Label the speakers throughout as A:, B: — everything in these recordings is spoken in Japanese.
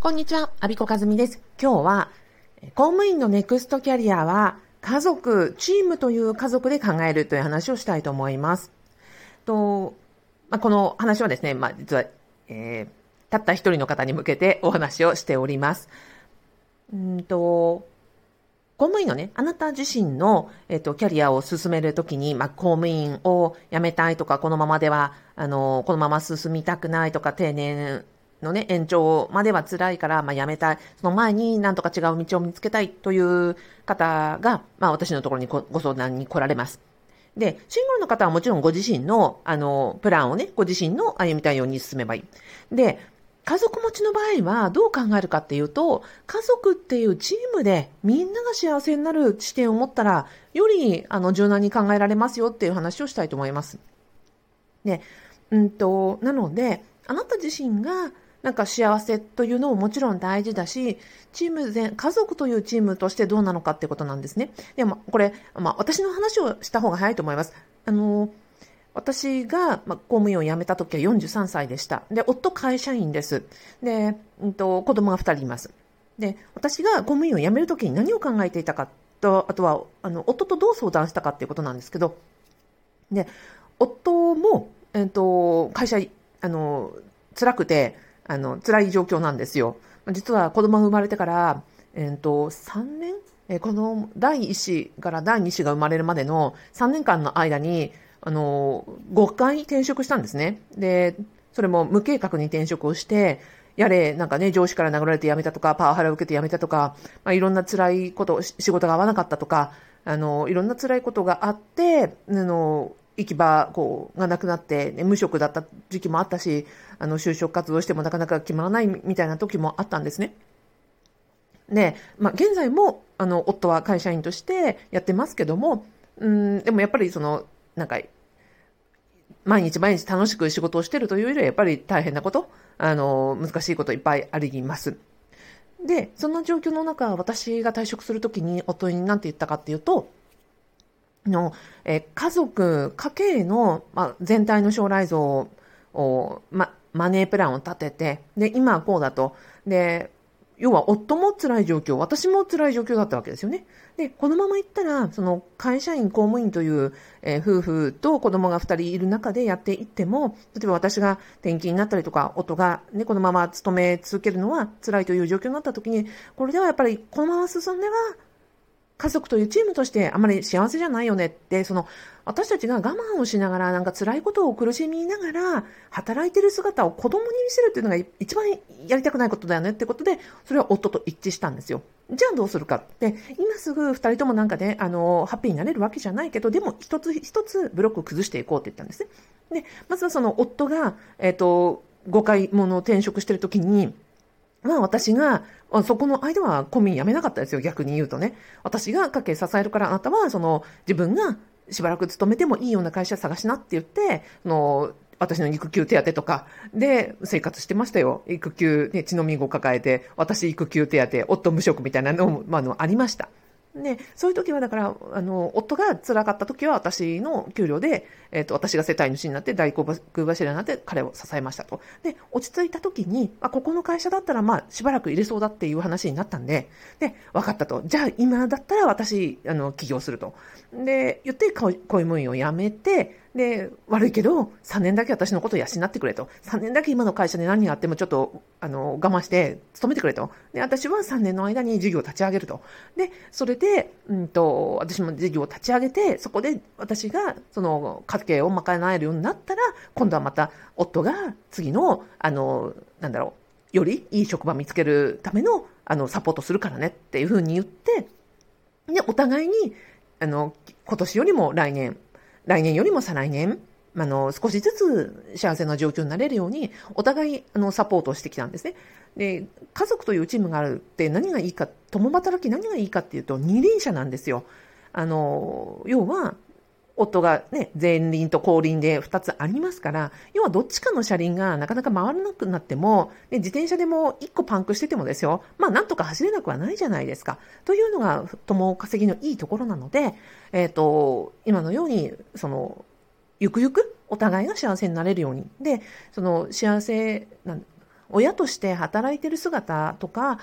A: こんにちは、アビコカズミです。今日は、公務員のネクストキャリアは、家族、チームという家族で考えるという話をしたいと思います。と、まあ、この話はですね、まあ、実は、えー、たった一人の方に向けてお話をしております。うんと、公務員のね、あなた自身の、えっ、と、キャリアを進めるときに、まあ、公務員を辞めたいとか、このままでは、あの、このまま進みたくないとか、定年のね、延長までは辛いから、まあ、辞めたい。その前になんとか違う道を見つけたいという方が、まあ、私のところにご相談に来られます。で、シングルの方はもちろんご自身の、あの、プランをね、ご自身の歩みたいように進めばいい。で、家族持ちの場合はどう考えるかっていうと、家族っていうチームでみんなが幸せになる視点を持ったら、よりあの柔軟に考えられますよっていう話をしたいと思います。で、うんと、なので、あなた自身がなんか幸せというのももちろん大事だし、チーム全、家族というチームとしてどうなのかってことなんですね。でも、これ、まあ、私の話をした方が早いと思います。あの、私が、まあ、公務員を辞めた時は43歳でした。で、夫会社員です。で、うんと、子供が2人います。で、私が公務員を辞める時に何を考えていたかと、あとは、あの、夫とどう相談したかっていうことなんですけど、で、夫も、えっ、と、会社、あの、辛くて、あの、辛い状況なんですよ。実は子供が生まれてから、えっ、と、3年？えこの第1子から第2子が生まれるまでの3年間の間に、あの、5回転職したんですね。で、それも無計画に転職をして、やれ、なんかね、上司から殴られて辞めたとか、パワハラを受けて辞めたとか、まあ、いろんな辛いこと、仕事が合わなかったとか、あの、いろんな辛いことがあって、あの、行き場こうがなくなって、ね、無職だった時期もあったし、あの就職活動してもなかなか決まらないみたいな時もあったんですね。で、まあ、現在もあの夫は会社員としてやってますけども、うん、でもやっぱりその、なんか、毎日毎日楽しく仕事をしてるというよりは、やっぱり大変なこと、あの、難しいこといっぱいあります。で、そんな状況の中、私が退職するときに夫に何て言ったかっていうと、の、え家族、家計の、まあ全体の将来像を、ま、マネープランを立てて、で、今はこうだと。で、要は夫も辛い状況、私も辛い状況だったわけですよね。で、このままいったら、その会社員、公務員という、えー、夫婦と子供が2人いる中でやっていっても、例えば私が転勤になったりとか、夫がね、このまま勤め続けるのは辛いという状況になった時に、これではやっぱりこのまま進んでは家族というチームとしてあまり幸せじゃないよねって、その、私たちが我慢をしながら、なんか辛いことを苦しみながら、働いてる姿を子供に見せるっていうのが一番やりたくないことだよねってことで、それは夫と一致したんですよ。じゃあどうするかって、今すぐ二人ともなんかね、あの、ハッピーになれるわけじゃないけど、でも一つ一つブロックを崩していこうって言ったんですね。で、まずはその夫が、えっ、ー、と、5回もの転職してる時に、まあ私が、そこの間はコンビニ辞めなかったですよ、逆に言うとね。私が家計支えるからあなたは、その、自分がしばらく勤めてもいいような会社探しなって言って、その、私の育休手当とかで生活してましたよ。育休、ね、血のみご抱えて、私育休手当、夫無職みたいなのも、まあ、のありました。ね、そういう時はだから、あの、夫が辛かった時は私の給料で、えっ、ー、と、私が世帯主になって大黒柱になって彼を支えましたと。で、落ち着いた時に、あ、ここの会社だったらまあしばらく入れそうだっていう話になったんで、で、分かったと。じゃあ今だったら私、あの、起業すると。で、言って公務員を辞めて、で、悪いけど、3年だけ私のことを養ってくれと。3年だけ今の会社で何があってもちょっと、あの、我慢して勤めてくれと。で、私は3年の間に事業を立ち上げると。で、それで、うんと、私も事業を立ち上げて、そこで私が、その、家計を賄えるようになったら、今度はまた、夫が次の、あの、なんだろう、よりいい職場見つけるための、あの、サポートするからねっていうふうに言って、で、お互いに、あの、今年よりも来年、来年よりも再来年、あの、少しずつ幸せな状況になれるように、お互い、あの、サポートしてきたんですね。で、家族というチームがあるって何がいいか、共働き何がいいかっていうと、二輪車なんですよ。あの、要は、夫がね、前輪と後輪で2つありますから、要はどっちかの車輪がなかなか回らなくなっても、ね、自転車でも1個パンクしててもですよ、まあなんとか走れなくはないじゃないですか。というのが共稼ぎのいいところなので、えっ、ー、と、今のように、その、ゆくゆくお互いが幸せになれるように。で、その幸せ、な親として働いてる姿とか、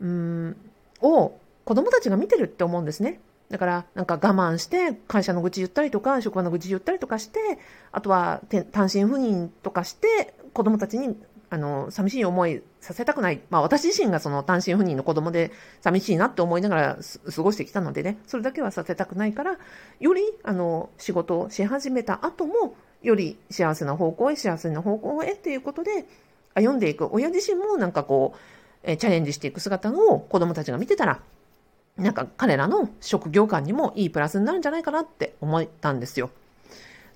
A: うん、を子供たちが見てるって思うんですね。だから、なんか我慢して、会社の愚痴言ったりとか、職場の愚痴言ったりとかして、あとは単身赴任とかして、子供たちに、あの、寂しい思いさせたくない。まあ私自身がその単身赴任の子供で寂しいなって思いながら過ごしてきたのでね、それだけはさせたくないから、より、あの、仕事をし始めた後も、より幸せな方向へ、幸せな方向へっていうことで、歩んでいく。親自身もなんかこう、チャレンジしていく姿を子供たちが見てたら、なんか彼らの職業観にもいいプラスになるんじゃないかなって思ったんですよ。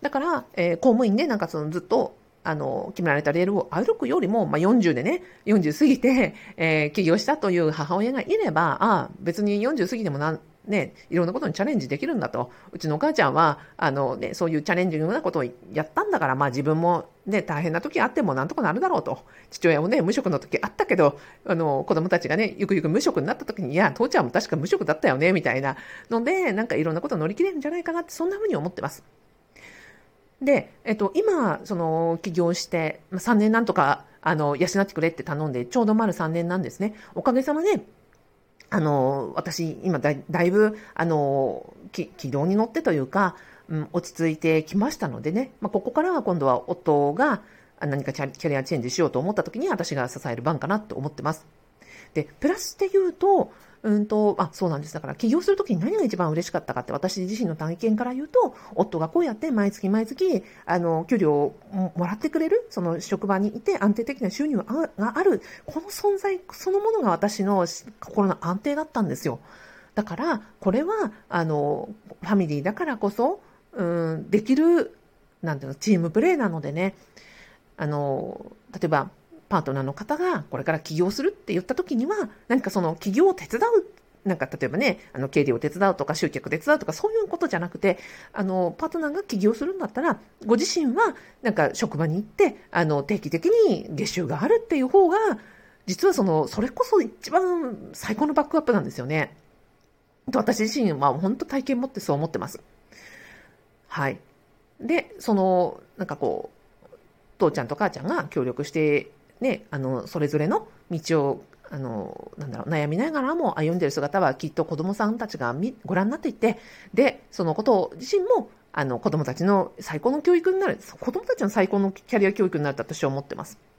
A: だから、えー、公務員でなんかそのずっとあの、決められたレールを歩くよりも、まあ、40でね、40過ぎて、えー、起業したという母親がいれば、ああ、別に40過ぎてもな、ね、いろんなことにチャレンジできるんだと。うちのお母ちゃんは、あの、ね、そういうチャレンジングなことをやったんだから、まあ自分もね、大変な時あってもなんとかなるだろうと。父親もね、無職の時あったけど、あの、子供たちがね、ゆくゆく無職になった時に、いや、父ちゃんも確か無職だったよね、みたいなので、なんかいろんなことを乗り切れるんじゃないかなって、そんな風に思ってます。で、えっと、今、その、起業して、3年なんとか、あの、養ってくれって頼んで、ちょうど丸3年なんですね。おかげさまで、あの、私、今だ、だいぶ、あの、軌道に乗ってというか、うん、落ち着いてきましたのでね、まあ、ここからは今度は夫が何かキャリアチェンジしようと思った時に私が支える番かなと思ってます。で、プラスって言うと、うんと、あ、そうなんです。だから、起業するときに何が一番嬉しかったかって、私自身の体験から言うと、夫がこうやって毎月毎月、あの、給料をもらってくれる、その職場にいて安定的な収入がある、この存在そのものが私の心の安定だったんですよ。だから、これは、あの、ファミリーだからこそ、うん、できる、なんていうの、チームプレーなのでね、あの、例えば、パートナーの方がこれから起業するって言った時には、何かその起業を手伝うなんか例えばね、あの経理を手伝うとか集客手伝うとかそういうことじゃなくて、あの、パートナーが起業するんだったら、ご自身はなんか職場に行って、あの、定期的に月収があるっていう方が、実はその、それこそ一番最高のバックアップなんですよね。と私自身は本当体験持ってそう思ってます。はい。で、その、なんかこう、父ちゃんと母ちゃんが協力してね、あの、それぞれの道を、あの、なんだろう、悩みながらも歩んでいる姿はきっと子供さんたちがご覧になっていて、で、そのことを自身も、あの、子供たちの最高の教育になる、子供たちの最高のキャリア教育になると私は思ってます。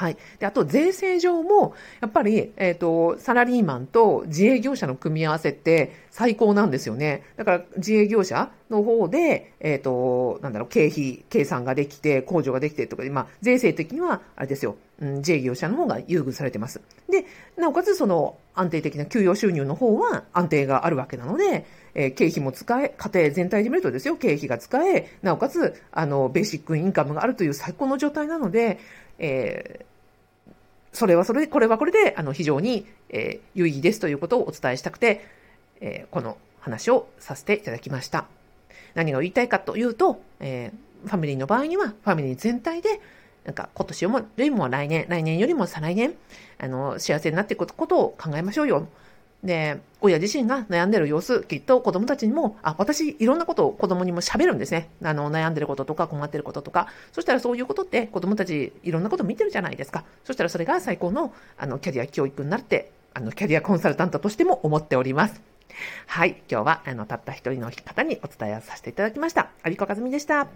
A: はい。で、あと、税制上も、やっぱり、えっ、ー、と、サラリーマンと自営業者の組み合わせって最高なんですよね。だから、自営業者の方で、えっ、ー、と、なんだろう、経費、計算ができて、控除ができてとか、まあ、税制的には、あれですよ、うん、自営業者の方が優遇されてます。で、なおかつ、その、安定的な給与収入の方は安定があるわけなので、えー、経費も使え、家庭全体で見るとですよ、経費が使え、なおかつ、あの、ベーシックインカムがあるという最高の状態なので、え、それはそれで、これはこれで、あの、非常に、えー、有意義ですということをお伝えしたくて、えー、この話をさせていただきました。何が言いたいかというと、えー、ファミリーの場合には、ファミリー全体で、なんか今年よりも来年、来年よりも再来年、あの、幸せになっていくことを考えましょうよ。で、親自身が悩んでる様子、きっと子供たちにも、あ、私いろんなことを子供にも喋るんですね。あの、悩んでることとか困ってることとか。そしたらそういうことって子供たちいろんなこと見てるじゃないですか。そしたらそれが最高の、あの、キャリア教育になって、あの、キャリアコンサルタントとしても思っております。はい。今日は、あの、たった一人の方にお伝えさせていただきました。有子和美でした。